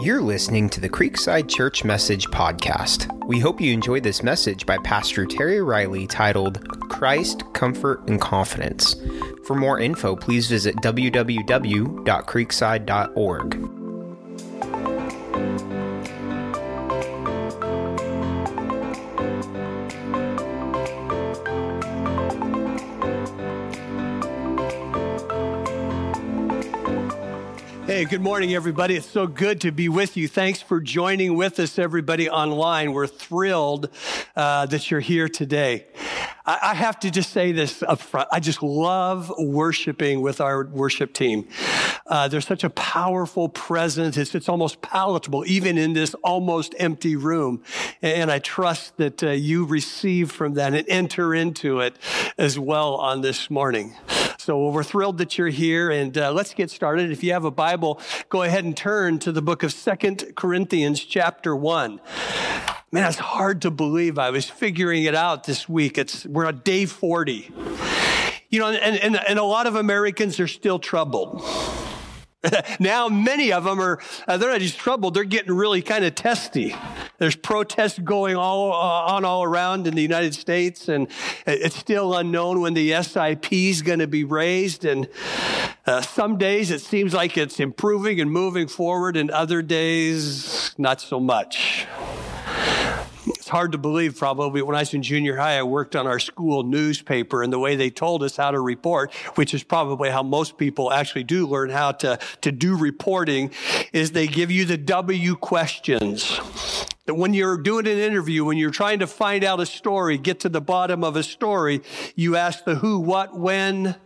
You're listening to the Creekside Church Message Podcast. We hope you enjoyed this message by Pastor Terry Riley titled Christ, Comfort, and Confidence. For more info, please visit www.creekside.org. Good morning, everybody. It's so good to be with you. Thanks for joining with us, everybody online. We're thrilled uh, that you're here today. I, I have to just say this up front. I just love worshiping with our worship team. Uh, there's such a powerful presence. It's, it's almost palatable, even in this almost empty room. And I trust that uh, you receive from that and enter into it as well on this morning. So we're thrilled that you're here, and uh, let's get started. If you have a Bible, go ahead and turn to the book of Second Corinthians, chapter 1. Man, it's hard to believe. I was figuring it out this week. It's, we're on day 40. You know, and, and, and a lot of Americans are still troubled. now many of them are uh, they're not just troubled they're getting really kind of testy there's protests going all uh, on all around in the united states and it's still unknown when the SIP is going to be raised and uh, some days it seems like it's improving and moving forward and other days not so much hard to believe, probably. When I was in junior high, I worked on our school newspaper, and the way they told us how to report, which is probably how most people actually do learn how to, to do reporting, is they give you the W questions. That when you're doing an interview, when you're trying to find out a story, get to the bottom of a story, you ask the who, what, when,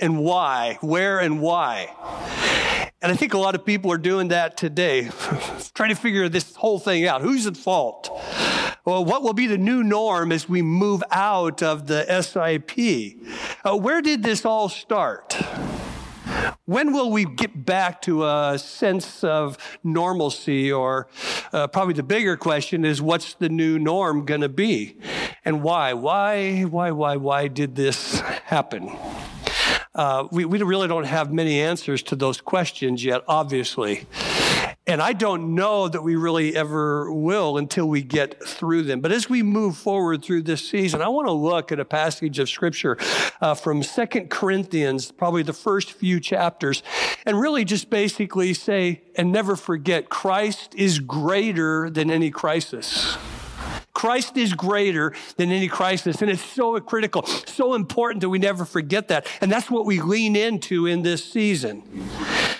and why, where, and why. And I think a lot of people are doing that today, trying to figure this whole thing out. Who's at fault? Well, what will be the new norm as we move out of the SIP? Uh, where did this all start? When will we get back to a sense of normalcy? Or uh, probably the bigger question is what's the new norm going to be? And why? Why, why, why, why did this happen? Uh, we, we really don't have many answers to those questions yet, obviously. And I don't know that we really ever will until we get through them. But as we move forward through this season, I want to look at a passage of scripture uh, from Second Corinthians, probably the first few chapters, and really just basically say, and never forget, Christ is greater than any crisis. Christ is greater than any crisis. And it's so critical, so important that we never forget that. And that's what we lean into in this season.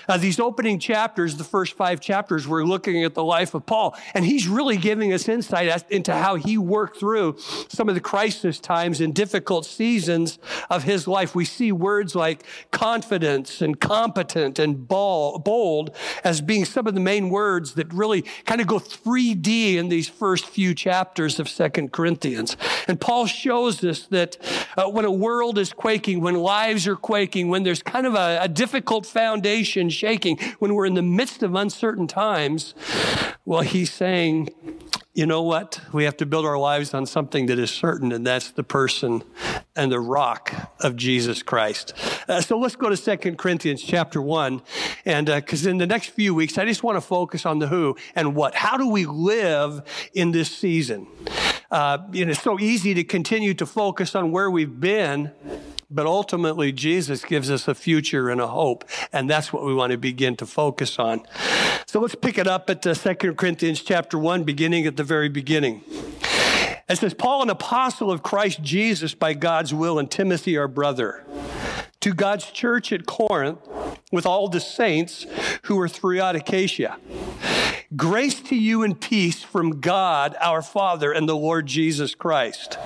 Uh, these opening chapters, the first five chapters, we're looking at the life of Paul, and he's really giving us insight into how he worked through some of the crisis times and difficult seasons of his life. We see words like confidence and competent and bold as being some of the main words that really kind of go 3D in these first few chapters of Second Corinthians. And Paul shows us that uh, when a world is quaking, when lives are quaking, when there's kind of a, a difficult foundation shaking, when we're in the midst of uncertain times, well, he's saying, you know what? We have to build our lives on something that is certain, and that's the person and the rock of Jesus Christ. Uh, so let's go to Second Corinthians chapter 1. And because uh, in the next few weeks, I just want to focus on the who and what. How do we live in this season? Uh, you know, it's so easy to continue to focus on where we've been but ultimately, Jesus gives us a future and a hope, and that's what we want to begin to focus on. So let's pick it up at uh, 2 Corinthians chapter 1, beginning at the very beginning. It says, Paul, an apostle of Christ Jesus by God's will, and Timothy, our brother, to God's church at Corinth with all the saints who are throughout Achaia. Grace to you and peace from God our Father and the Lord Jesus Christ.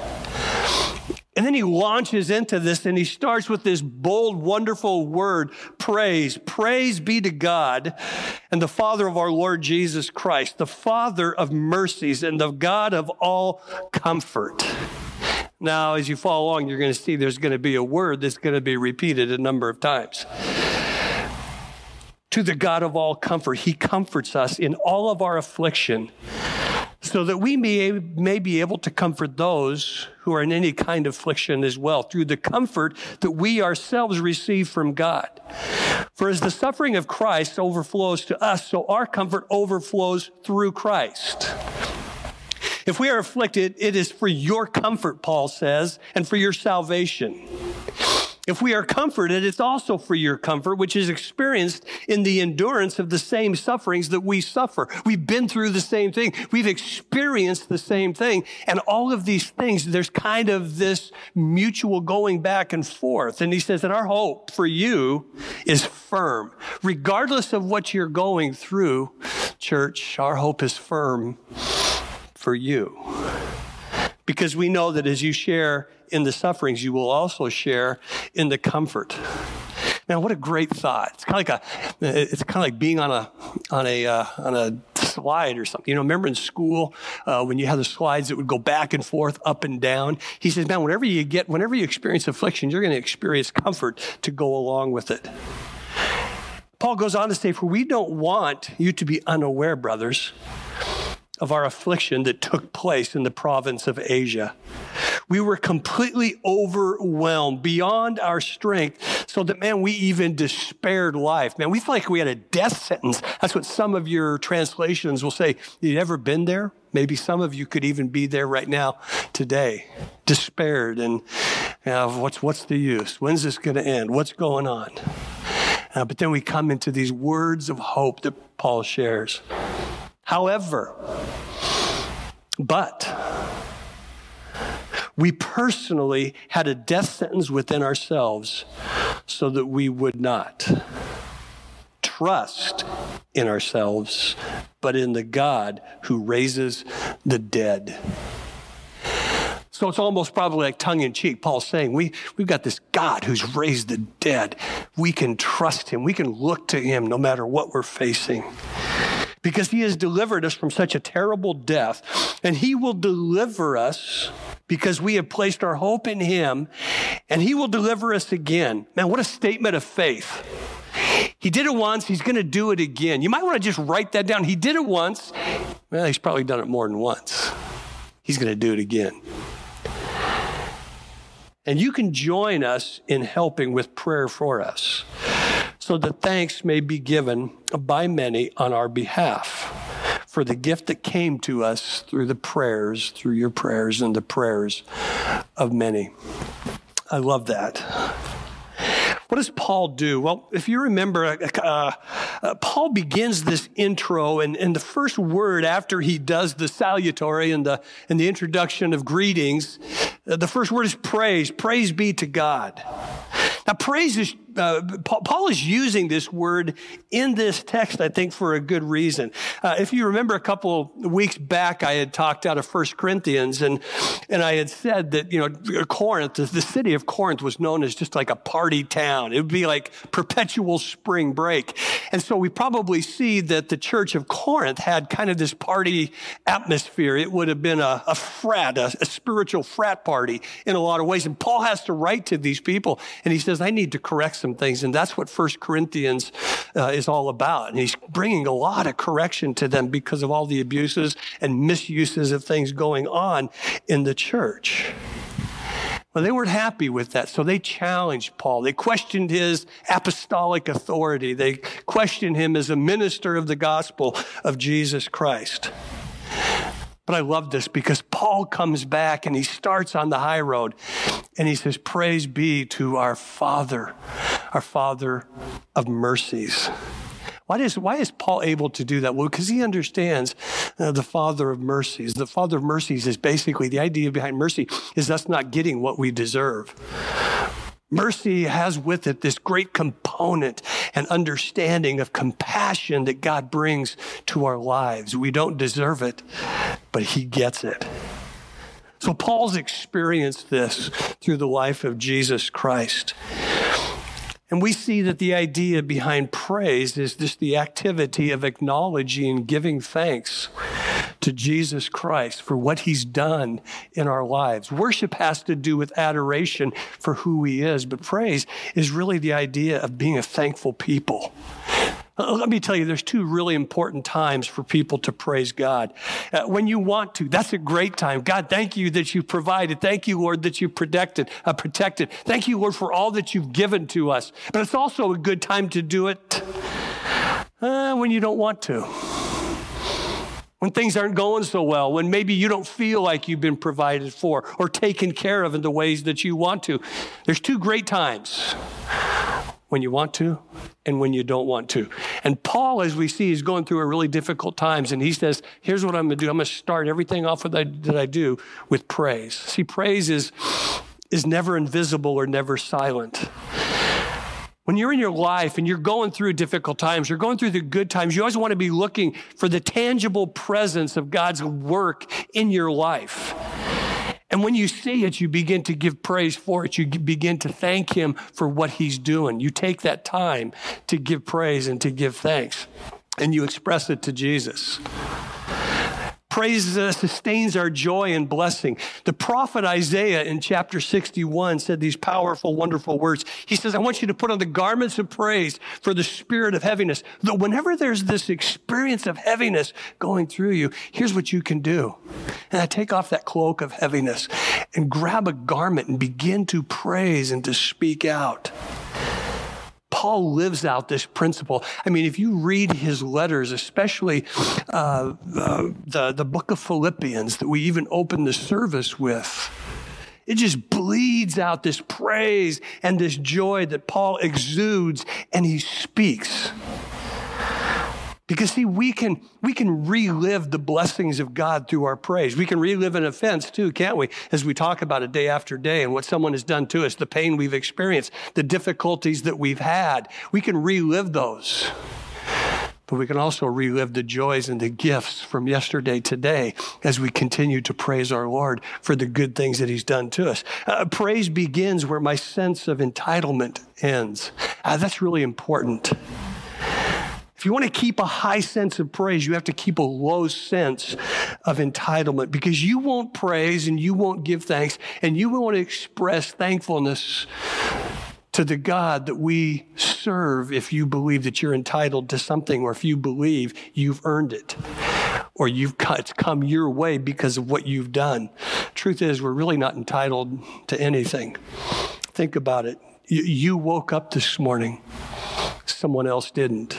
And then he launches into this and he starts with this bold, wonderful word, praise. Praise be to God and the Father of our Lord Jesus Christ, the Father of mercies and the God of all comfort. Now, as you follow along, you're going to see there's going to be a word that's going to be repeated a number of times. To the God of all comfort, he comforts us in all of our affliction so that we may, may be able to comfort those who are in any kind of affliction as well through the comfort that we ourselves receive from God. For as the suffering of Christ overflows to us, so our comfort overflows through Christ. If we are afflicted, it is for your comfort, Paul says, and for your salvation. If we are comforted, it's also for your comfort, which is experienced in the endurance of the same sufferings that we suffer. We've been through the same thing. We've experienced the same thing. And all of these things, there's kind of this mutual going back and forth. And he says that our hope for you is firm. Regardless of what you're going through, church, our hope is firm for you. Because we know that as you share in the sufferings, you will also share in the comfort. Man, what a great thought! It's kind of like a, it's kind of like being on a on a uh, on a slide or something. You know, remember in school uh, when you had the slides that would go back and forth, up and down. He says, man, whenever you get, whenever you experience affliction, you're going to experience comfort to go along with it. Paul goes on to say, for we don't want you to be unaware, brothers of our affliction that took place in the province of Asia. We were completely overwhelmed beyond our strength, so that, man, we even despaired life. Man, we felt like we had a death sentence. That's what some of your translations will say. You've ever been there? Maybe some of you could even be there right now today, despaired and you know, what's, what's the use? When's this going to end? What's going on? Uh, but then we come into these words of hope that Paul shares. However, but we personally had a death sentence within ourselves so that we would not trust in ourselves, but in the God who raises the dead. So it's almost probably like tongue in cheek. Paul's saying, we, we've got this God who's raised the dead. We can trust him. We can look to him no matter what we're facing because he has delivered us from such a terrible death. And he will deliver us because we have placed our hope in him and he will deliver us again. Man, what a statement of faith. He did it once, he's going to do it again. You might want to just write that down. He did it once. Well, he's probably done it more than once. He's going to do it again. And you can join us in helping with prayer for us so that thanks may be given by many on our behalf for the gift that came to us through the prayers, through your prayers and the prayers of many. I love that. What does Paul do? Well, if you remember, uh, uh, Paul begins this intro, and, and the first word after he does the salutatory and the, and the introduction of greetings, uh, the first word is praise. Praise be to God. Now, praise is uh, Paul is using this word in this text, I think, for a good reason. Uh, if you remember a couple weeks back, I had talked out of First Corinthians and, and I had said that, you know, Corinth, the, city of Corinth was known as just like a party town. It would be like perpetual spring break. And so we probably see that the church of Corinth had kind of this party atmosphere. It would have been a, a frat, a, a spiritual frat party in a lot of ways. And Paul has to write to these people and he says, I need to correct some things. And that's what First Corinthians uh, is all about. And he's bringing a lot of correction to them because of all the abuses and misuses of things going on in the church. Well, they weren't happy with that, so they challenged Paul. They questioned his apostolic authority. They questioned him as a minister of the gospel of Jesus Christ. But I love this because Paul comes back and he starts on the high road and he says, Praise be to our Father, our Father of mercies. Why is, why is Paul able to do that? Well, because he understands uh, the Father of mercies. The Father of mercies is basically the idea behind mercy is us not getting what we deserve. Mercy has with it this great component and understanding of compassion that God brings to our lives. We don't deserve it, but He gets it. So Paul's experienced this through the life of Jesus Christ. And we see that the idea behind praise is just the activity of acknowledging and giving thanks to Jesus Christ for what he's done in our lives. Worship has to do with adoration for who he is, but praise is really the idea of being a thankful people. Uh, let me tell you, there's two really important times for people to praise God. Uh, when you want to, that's a great time. God, thank you that you provided. Thank you, Lord, that you protected. Uh, protected. Thank you, Lord, for all that you've given to us. But it's also a good time to do it uh, when you don't want to. When things aren't going so well, when maybe you don't feel like you've been provided for or taken care of in the ways that you want to. There's two great times when you want to and when you don't want to. And Paul, as we see, is going through a really difficult times. And he says, here's what I'm going to do. I'm going to start everything off that I, that I do with praise. See, praise is, is never invisible or never silent. When you're in your life and you're going through difficult times, you're going through the good times, you always want to be looking for the tangible presence of God's work in your life. And when you see it, you begin to give praise for it. You begin to thank Him for what He's doing. You take that time to give praise and to give thanks, and you express it to Jesus. Praise uh, sustains our joy and blessing. The prophet Isaiah in chapter 61 said these powerful, wonderful words. He says, I want you to put on the garments of praise for the spirit of heaviness. That whenever there's this experience of heaviness going through you, here's what you can do. And I take off that cloak of heaviness and grab a garment and begin to praise and to speak out. Paul lives out this principle. I mean, if you read his letters, especially uh, uh, the, the book of Philippians that we even open the service with, it just bleeds out this praise and this joy that Paul exudes and he speaks. Because see, we can, we can relive the blessings of God through our praise. We can relive an offense too, can't we? As we talk about it day after day and what someone has done to us, the pain we've experienced, the difficulties that we've had. We can relive those. But we can also relive the joys and the gifts from yesterday today as we continue to praise our Lord for the good things that He's done to us. Uh, praise begins where my sense of entitlement ends. Uh, that's really important. If you want to keep a high sense of praise, you have to keep a low sense of entitlement because you won't praise and you won't give thanks and you won't express thankfulness to the God that we serve if you believe that you're entitled to something or if you believe you've earned it or you've it's come your way because of what you've done. Truth is, we're really not entitled to anything. Think about it. You woke up this morning, someone else didn't.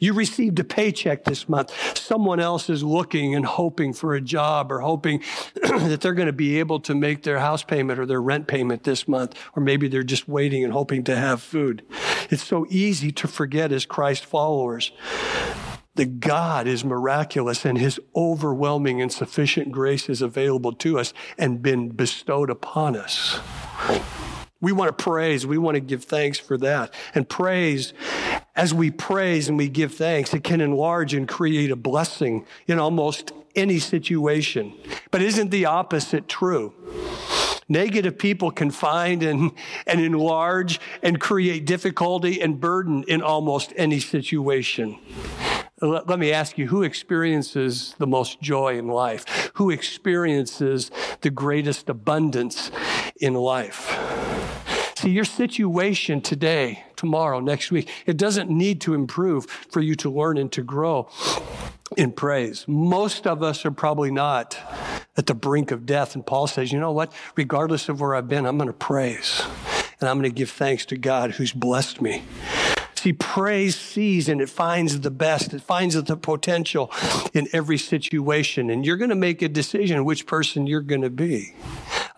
You received a paycheck this month. Someone else is looking and hoping for a job or hoping that they're going to be able to make their house payment or their rent payment this month. Or maybe they're just waiting and hoping to have food. It's so easy to forget as Christ followers that God is miraculous and his overwhelming and sufficient grace is available to us and been bestowed upon us. We want to praise. We want to give thanks for that. And praise, as we praise and we give thanks, it can enlarge and create a blessing in almost any situation. But isn't the opposite true? Negative people can find and, and enlarge and create difficulty and burden in almost any situation. Let, let me ask you who experiences the most joy in life? Who experiences the greatest abundance in life? See, your situation today, tomorrow, next week, it doesn't need to improve for you to learn and to grow in praise. Most of us are probably not at the brink of death. And Paul says, you know what? Regardless of where I've been, I'm going to praise. And I'm going to give thanks to God who's blessed me. See, praise sees and it finds the best. It finds the potential in every situation. And you're going to make a decision which person you're going to be.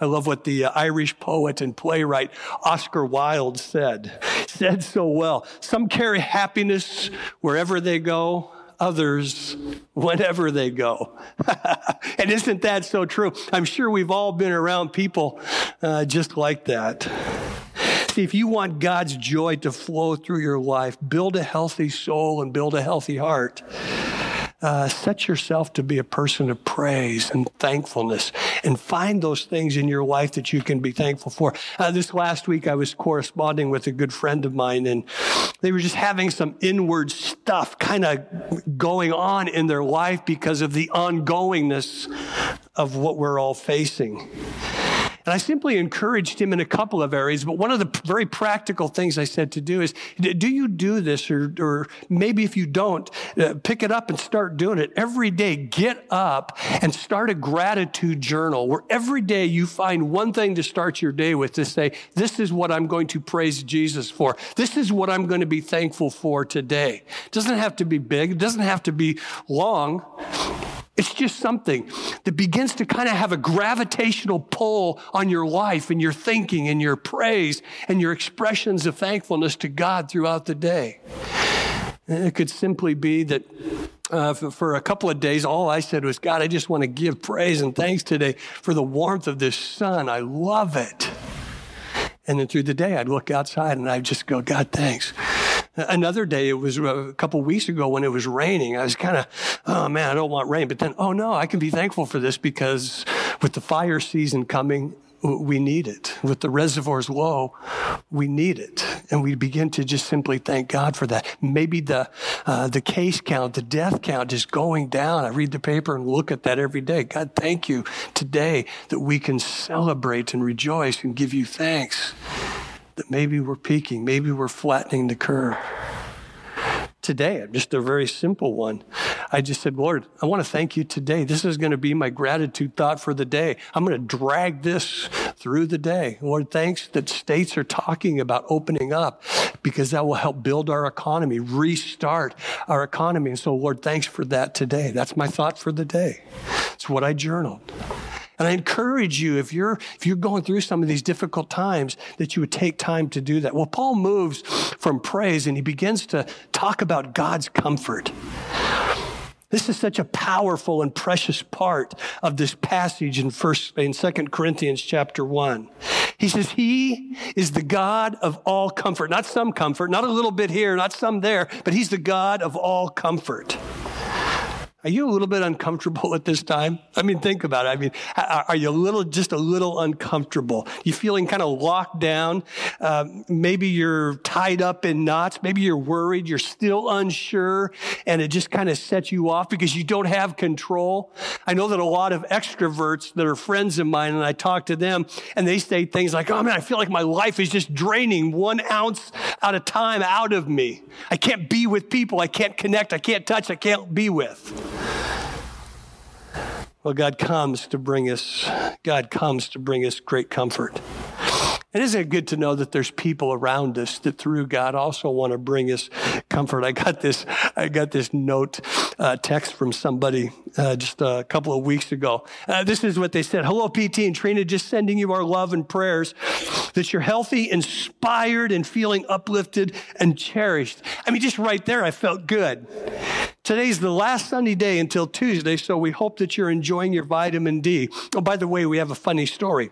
I love what the uh, Irish poet and playwright Oscar Wilde said. Said so well. Some carry happiness wherever they go, others whenever they go. and isn't that so true? I'm sure we've all been around people uh, just like that. See, if you want God's joy to flow through your life, build a healthy soul and build a healthy heart uh, set yourself to be a person of praise and thankfulness and find those things in your life that you can be thankful for. Uh, this last week, I was corresponding with a good friend of mine, and they were just having some inward stuff kind of going on in their life because of the ongoingness of what we're all facing. And I simply encouraged him in a couple of areas, but one of the very practical things I said to do is do you do this? Or, or maybe if you don't, uh, pick it up and start doing it every day. Get up and start a gratitude journal where every day you find one thing to start your day with to say, This is what I'm going to praise Jesus for. This is what I'm going to be thankful for today. It doesn't have to be big, it doesn't have to be long. It's just something that begins to kind of have a gravitational pull on your life and your thinking and your praise and your expressions of thankfulness to God throughout the day. It could simply be that uh, for, for, a couple of days, all I said was, God, I just want to give praise and thanks today for the warmth of this sun. I love it. And then through the day, I'd look outside and I'd just go, God, thanks. Another day, it was a couple weeks ago when it was raining. I was kind of, oh man, I don't want rain. But then, oh no, I can be thankful for this because with the fire season coming, we need it. With the reservoirs low, we need it. And we begin to just simply thank God for that. Maybe the, uh, the case count, the death count is going down. I read the paper and look at that every day. God, thank you today that we can celebrate and rejoice and give you thanks that maybe we're peaking, maybe we're flattening the curve. Today, just a very simple one. I just said, Lord, I want to thank you today. This is going to be my gratitude thought for the day. I'm going to drag this through the day. Lord, thanks that states are talking about opening up because that will help build our economy, restart our economy. And so, Lord, thanks for that today. That's my thought for the day. It's what I journaled. And I encourage you, if you're, if you're going through some of these difficult times, that you would take time to do that. Well, Paul moves from praise and he begins to talk about God's comfort. This is such a powerful and precious part of this passage in first in 2 Corinthians chapter 1. He says, He is the God of all comfort. Not some comfort, not a little bit here, not some there, but He's the God of all comfort. Are you a little bit uncomfortable at this time? I mean, think about it. I mean, are you a little, just a little uncomfortable? You feeling kind of locked down? Um, maybe you're tied up in knots. Maybe you're worried. You're still unsure, and it just kind of sets you off because you don't have control. I know that a lot of extroverts that are friends of mine, and I talk to them, and they say things like, "Oh man, I feel like my life is just draining one ounce at a time out of me. I can't be with people. I can't connect. I can't touch. I can't be with." Well, God comes to bring us, God comes to bring us great comfort. And isn't it good to know that there's people around us that through God also want to bring us comfort? I got this, I got this note, uh, text from somebody uh, just a couple of weeks ago. Uh, this is what they said. Hello, PT and Trina, just sending you our love and prayers that you're healthy, inspired, and feeling uplifted and cherished. I mean, just right there, I felt good. Today's the last sunny day until Tuesday, so we hope that you're enjoying your vitamin D. Oh, by the way, we have a funny story.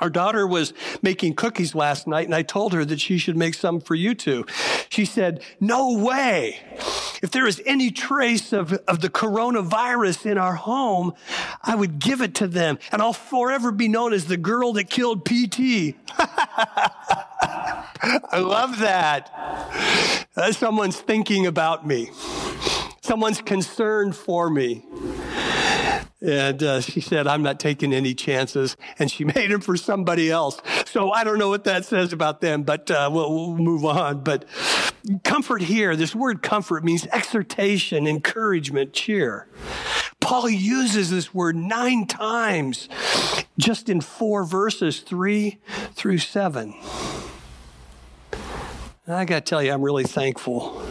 Our daughter was making cookies last night, and I told her that she should make some for you two. She said, No way. If there is any trace of, of the coronavirus in our home, I would give it to them, and I'll forever be known as the girl that killed PT. I love that. Someone's thinking about me, someone's concerned for me. And uh, she said, I'm not taking any chances. And she made him for somebody else. So I don't know what that says about them, but uh, we'll, we'll move on. But comfort here, this word comfort means exhortation, encouragement, cheer. Paul uses this word nine times just in four verses, three through seven. And I got to tell you, I'm really thankful.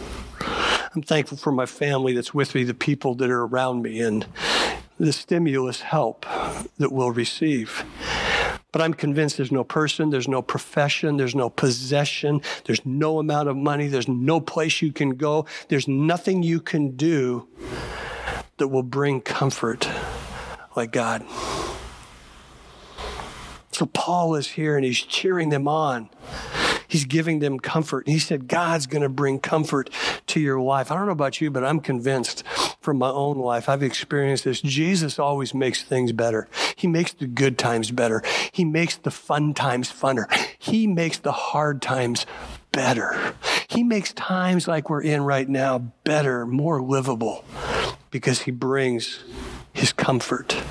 I'm thankful for my family that's with me, the people that are around me, and the stimulus help that we'll receive. But I'm convinced there's no person, there's no profession, there's no possession, there's no amount of money, there's no place you can go, there's nothing you can do that will bring comfort like God. So Paul is here and he's cheering them on. He's giving them comfort. He said, God's going to bring comfort to your life. I don't know about you, but I'm convinced from my own life. I've experienced this. Jesus always makes things better. He makes the good times better. He makes the fun times funner. He makes the hard times better. He makes times like we're in right now better, more livable because he brings his comfort.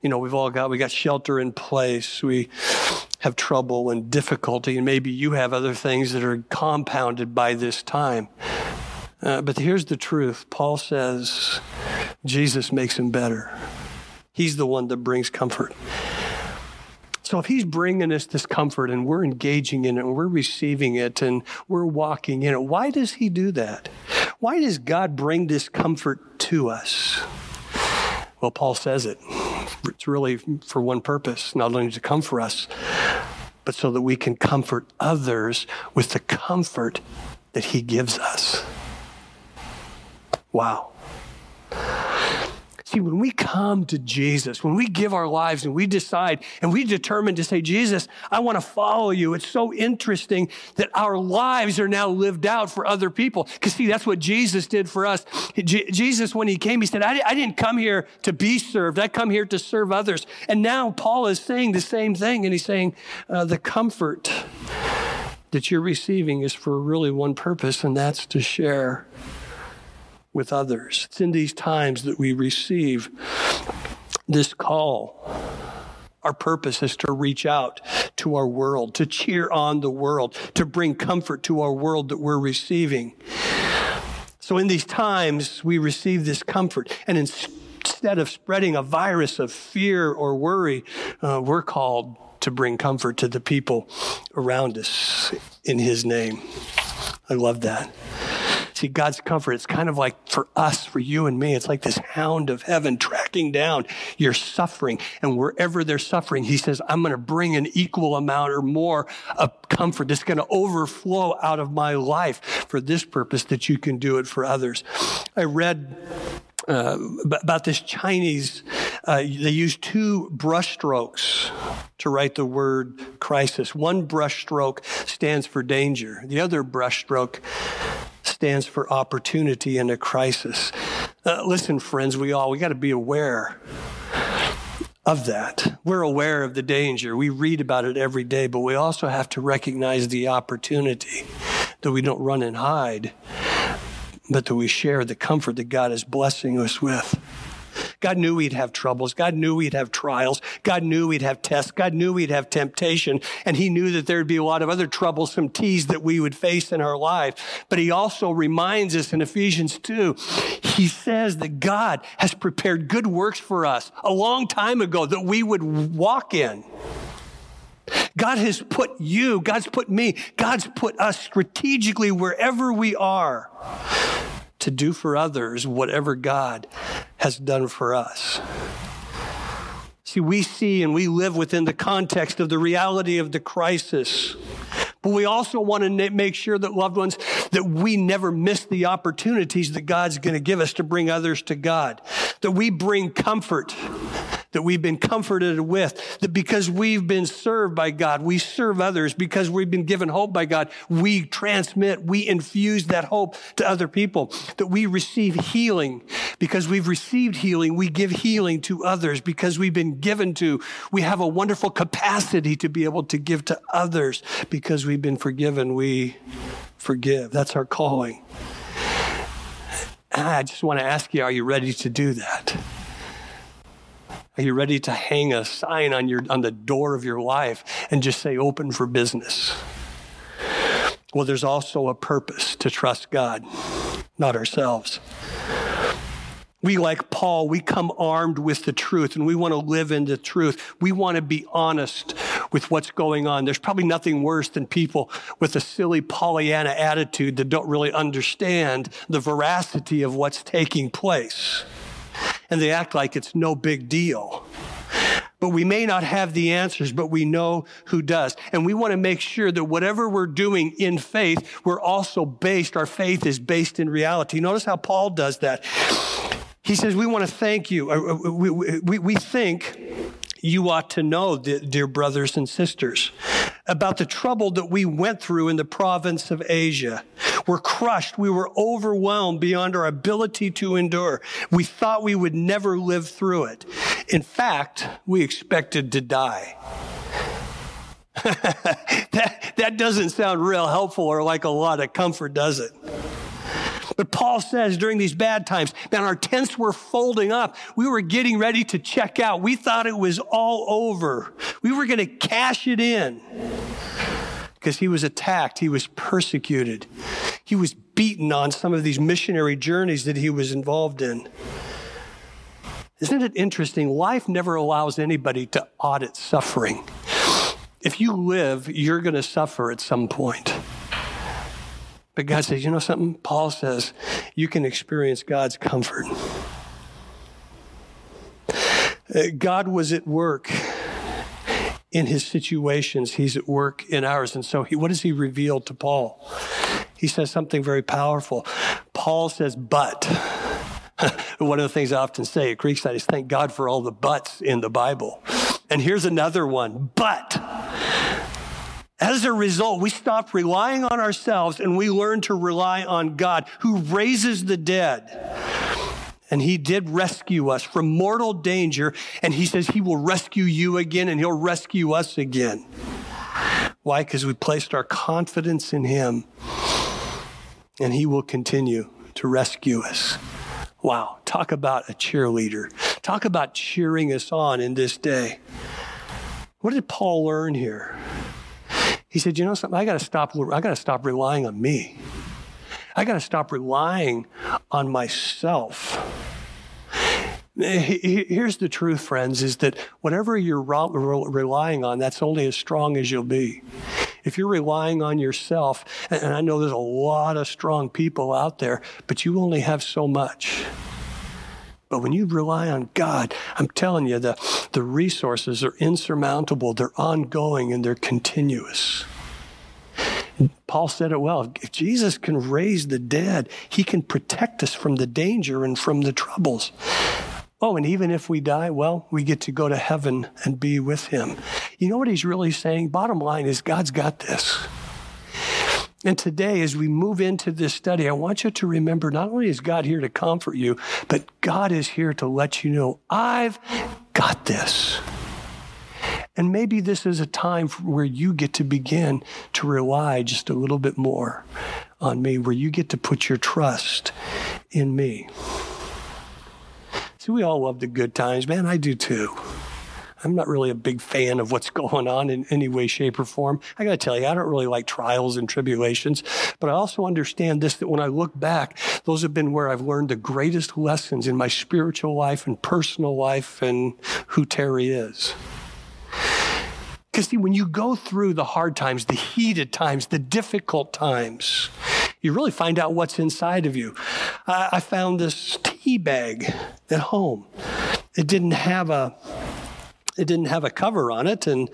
You know, we've all got, we got shelter in place. We have trouble and difficulty, and maybe you have other things that are compounded by this time. Uh, but here's the truth Paul says Jesus makes him better. He's the one that brings comfort. So if he's bringing us this comfort and we're engaging in it and we're receiving it and we're walking in it, why does he do that? Why does God bring this comfort to us? Well, Paul says it. It's really for one purpose, not only to comfort us, but so that we can comfort others with the comfort that he gives us. Wow. See, when we come to Jesus, when we give our lives and we decide and we determine to say, Jesus, I want to follow you, it's so interesting that our lives are now lived out for other people. Because, see, that's what Jesus did for us. Jesus, when he came, he said, I, I didn't come here to be served, I come here to serve others. And now Paul is saying the same thing, and he's saying, uh, the comfort that you're receiving is for really one purpose, and that's to share with others. It's in these times that we receive this call. Our purpose is to reach out to our world, to cheer on the world, to bring comfort to our world that we're receiving. So, in these times, we receive this comfort. And instead of spreading a virus of fear or worry, uh, we're called to bring comfort to the people around us in His name. I love that. See, God's comfort, it's kind of like for us, for you and me, it's like this hound of heaven tracking down your suffering. And wherever there's suffering, He says, I'm going to bring an equal amount or more of comfort that's going to overflow out of my life for this purpose that you can do it for others. I read uh, about this Chinese, uh, they use two brushstrokes to write the word crisis. One brushstroke stands for danger. The other brushstroke stands for opportunity in a crisis. Uh, listen, friends, we all, we got to be aware of that. We're aware of the danger. We read about it every day, but we also have to recognize the opportunity that we don't run and hide, but that we share the comfort that God is blessing us with. God knew we'd have troubles. God knew we'd have trials. God knew we'd have tests. God knew we'd have temptation. And He knew that there'd be a lot of other troublesome teas that we would face in our life. But He also reminds us in Ephesians 2, He says that God has prepared good works for us a long time ago that we would walk in. God has put you, God's put me, God's put us strategically wherever we are to do for others whatever God has done for us. See, we see and we live within the context of the reality of the crisis. But we also want to make sure that loved ones, that we never miss the opportunities that God's going to give us to bring others to God. That we bring comfort that we've been comforted with, that because we've been served by God, we serve others, because we've been given hope by God, we transmit, we infuse that hope to other people, that we receive healing. Because we've received healing, we give healing to others because we've been given to. We have a wonderful capacity to be able to give to others because we've been forgiven. We forgive. That's our calling. I just want to ask you, are you ready to do that? Are you ready to hang a sign on, your, on the door of your life and just say open for business? Well, there's also a purpose to trust God, not ourselves. We, like Paul, we come armed with the truth and we want to live in the truth. We want to be honest with what's going on. There's probably nothing worse than people with a silly Pollyanna attitude that don't really understand the veracity of what's taking place and they act like it's no big deal. But we may not have the answers, but we know who does. And we want to make sure that whatever we're doing in faith, we're also based, our faith is based in reality. Notice how Paul does that. He says, We want to thank you. Uh, uh, we, we, we think you ought to know, dear brothers and sisters, about the trouble that we went through in the province of Asia. We're crushed. We were overwhelmed beyond our ability to endure. We thought we would never live through it. In fact, we expected to die. that, that doesn't sound real helpful or like a lot of comfort, does it? But Paul says during these bad times, man, our tents were folding up. We were getting ready to check out. We thought it was all over. We were going to cash it in because he was attacked. He was persecuted. He was beaten on some of these missionary journeys that he was involved in. Isn't it interesting? Life never allows anybody to audit suffering. If you live, you're going to suffer at some point. But God says, you know something? Paul says, you can experience God's comfort. Uh, God was at work in his situations, he's at work in ours. And so, he, what does he reveal to Paul? He says something very powerful. Paul says, but. One of the things I often say at Creekside is thank God for all the buts in the Bible. And here's another one, but. As a result, we stop relying on ourselves and we learn to rely on God who raises the dead. And he did rescue us from mortal danger. And he says he will rescue you again and he'll rescue us again. Why? Because we placed our confidence in him and he will continue to rescue us. Wow. Talk about a cheerleader. Talk about cheering us on in this day. What did Paul learn here? He said, "You know something? I got to stop. I got to stop relying on me. I got to stop relying on myself." Here's the truth, friends: is that whatever you're relying on, that's only as strong as you'll be. If you're relying on yourself, and I know there's a lot of strong people out there, but you only have so much. But when you rely on God, I'm telling you, the, the resources are insurmountable, they're ongoing, and they're continuous. Paul said it well. If Jesus can raise the dead, he can protect us from the danger and from the troubles. Oh, and even if we die, well, we get to go to heaven and be with him. You know what he's really saying? Bottom line is God's got this. And today, as we move into this study, I want you to remember not only is God here to comfort you, but God is here to let you know, I've got this. And maybe this is a time where you get to begin to rely just a little bit more on me, where you get to put your trust in me. See, we all love the good times, man. I do too. I'm not really a big fan of what's going on in any way, shape, or form. I got to tell you, I don't really like trials and tribulations, but I also understand this that when I look back, those have been where I've learned the greatest lessons in my spiritual life and personal life and who Terry is. Because see, when you go through the hard times, the heated times, the difficult times, you really find out what's inside of you. I, I found this tea bag at home. It didn't have a it didn't have a cover on it and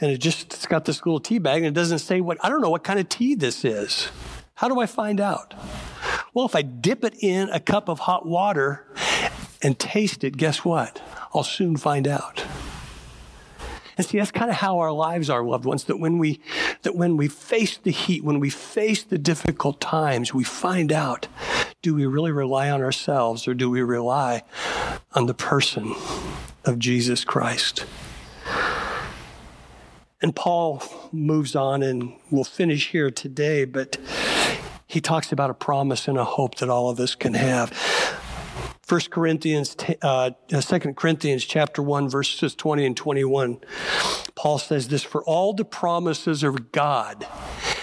and it just it's got this little tea bag and it doesn't say what I don't know what kind of tea this is. How do I find out? Well, if I dip it in a cup of hot water and taste it, guess what? I'll soon find out. And see, that's kind of how our lives are, loved ones, that when we, that when we face the heat, when we face the difficult times, we find out, do we really rely on ourselves or do we rely on the person of Jesus Christ? And Paul moves on and we'll finish here today, but he talks about a promise and a hope that all of us can have. 1 Corinthians, uh, 2 uh, Corinthians chapter 1, verses 20 and 21, Paul says this, for all the promises of God,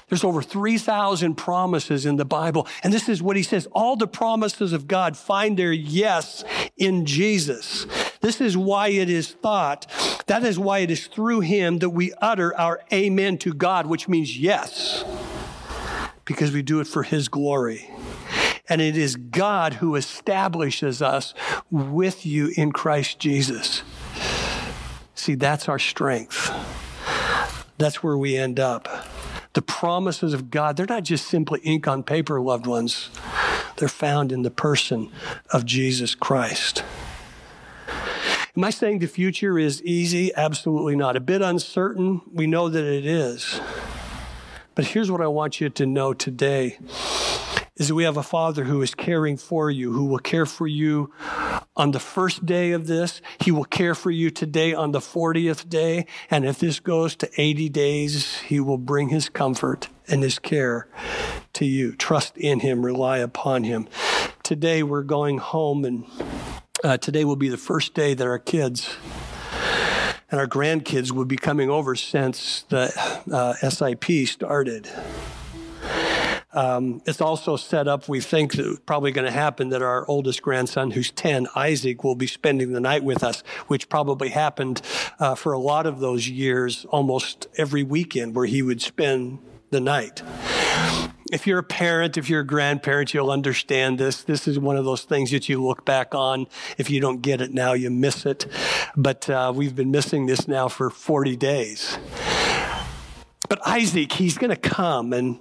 there's over 3,000 promises in the Bible. And this is what he says. All the promises of God find their yes in Jesus. This is why it is thought, that is why it is through him that we utter our amen to God, which means yes, because we do it for his glory. And it is God who establishes us with you in Christ Jesus. See, that's our strength. That's where we end up. The promises of God, they're not just simply ink on paper, loved ones. They're found in the person of Jesus Christ. Am I saying the future is easy? Absolutely not. A bit uncertain? We know that it is. But here's what I want you to know today is that we have a Father who is caring for you, who will care for you on the first day of this. He will care for you today on the 40th day. And if this goes to 80 days, He will bring His comfort and His care to you. Trust in Him, rely upon Him. Today we're going home, and uh, today will be the first day that our kids and our grandkids will be coming over since the uh, SIP started. Um, it's also set up, we think, probably going to happen that our oldest grandson, who's 10, Isaac, will be spending the night with us, which probably happened uh, for a lot of those years almost every weekend where he would spend the night. If you're a parent, if you're a grandparent, you'll understand this. This is one of those things that you look back on. If you don't get it now, you miss it. But uh, we've been missing this now for 40 days. But Isaac, he's going to come and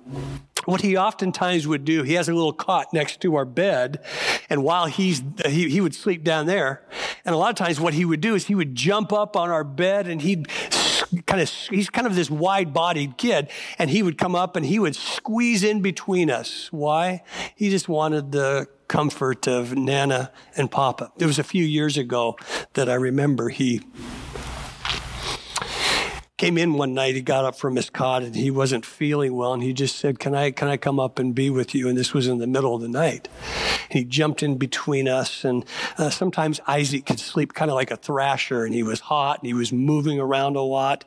what he oftentimes would do, he has a little cot next to our bed, and while he's he, he would sleep down there, and a lot of times what he would do is he would jump up on our bed and he'd kind of he's kind of this wide-bodied kid, and he would come up and he would squeeze in between us. Why? He just wanted the comfort of Nana and Papa. It was a few years ago that I remember he came in one night. He got up from his cot and he wasn't feeling well, and he just said, "Can I can I come up and be with you?" And this was in the middle of the night. He jumped in between us, and uh, sometimes Isaac could sleep kind of like a thrasher, and he was hot and he was moving around a lot.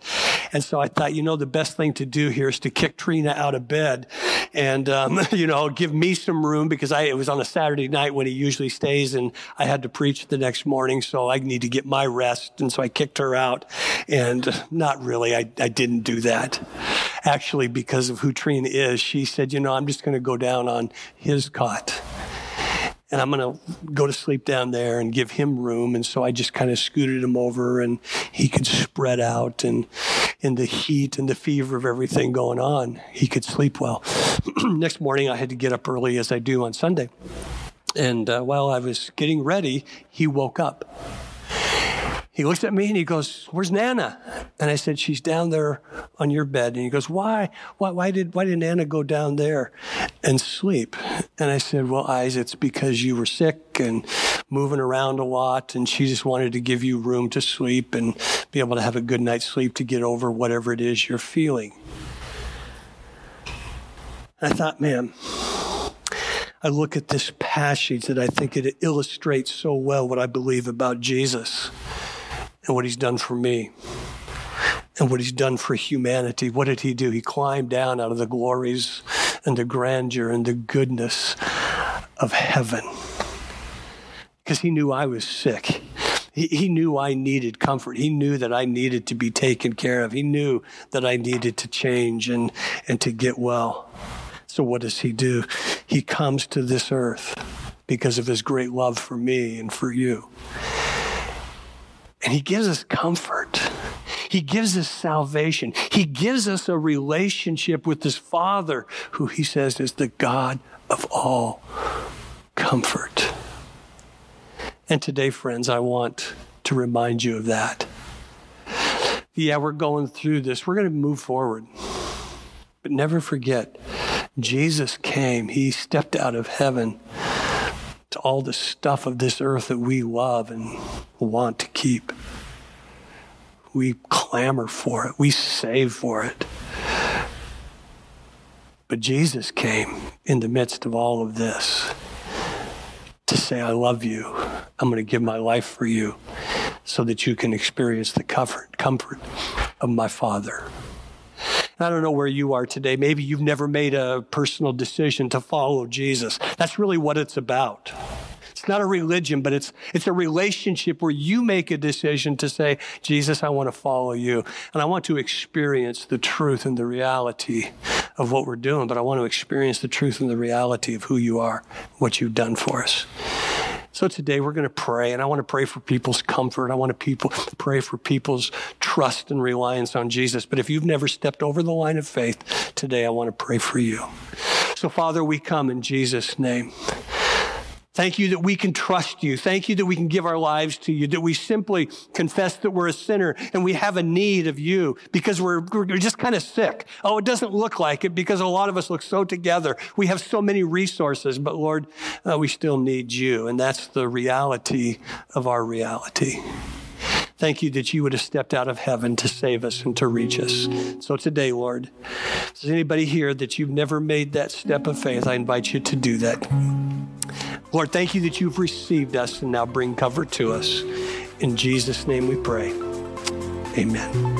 And so I thought, you know, the best thing to do here is to kick Trina out of bed, and um, you know, give me some room because I it was on a Saturday night when he usually stays, and I had to preach the next morning, so I need to get my rest. And so I kicked her out, and not really I, I didn't do that. Actually, because of who Trina is, she said, you know, I'm just going to go down on his cot. And I'm going to go to sleep down there and give him room. And so I just kind of scooted him over and he could spread out. And in the heat and the fever of everything going on, he could sleep well. Next morning, I had to get up early as I do on Sunday. And uh, while I was getting ready, he woke up he looks at me and he goes, "Where's Nana?" And I said, "She's down there on your bed." And he goes, "Why? Why? Why did Why did Nana go down there and sleep?" And I said, "Well, Eyes, it's because you were sick and moving around a lot, and she just wanted to give you room to sleep and be able to have a good night's sleep to get over whatever it is you're feeling." I thought, man. I look at this passage that I think it illustrates so well what I believe about Jesus and what he's done for me and what he's done for humanity. What did he do? He climbed down out of the glories and the grandeur and the goodness of heaven because he knew I was sick. He, he knew I needed comfort. He knew that I needed to be taken care of. He knew that I needed to change and, and to get well. So, what does he do? He comes to this earth because of his great love for me and for you. And he gives us comfort. He gives us salvation. He gives us a relationship with his Father, who he says is the God of all comfort. And today, friends, I want to remind you of that. Yeah, we're going through this. We're going to move forward. But never forget, Jesus came. He stepped out of heaven all the stuff of this earth that we love and want to keep. We clamor for it, we save for it. But Jesus came in the midst of all of this to say, I love you. I'm going to give my life for you so that you can experience the comfort, comfort of my Father. I don't know where you are today. Maybe you've never made a personal decision to follow Jesus. That's really what it's about. It's not a religion, but it's, it's a relationship where you make a decision to say, Jesus, I want to follow you. And I want to experience the truth and the reality of what we're doing, but I want to experience the truth and the reality of who you are, what you've done for us. So today we're going to pray, and I want to pray for people's comfort. I want to people, pray for people's trust and reliance on Jesus. But if you've never stepped over the line of faith, today I want to pray for you. So, Father, we come in Jesus' name. Thank you that we can trust you. Thank you that we can give our lives to you, that we simply confess that we're a sinner and we have a need of you because we're, we're just kind of sick. Oh, it doesn't look like it because a lot of us look so together. We have so many resources, but Lord, uh, we still need you. And that's the reality of our reality. Thank you that you would have stepped out of heaven to save us and to reach us. So today, Lord, there's anybody here that you've never made that step of faith, I invite you to do that. Lord, thank you that you've received us and now bring comfort to us. In Jesus' name we pray. Amen.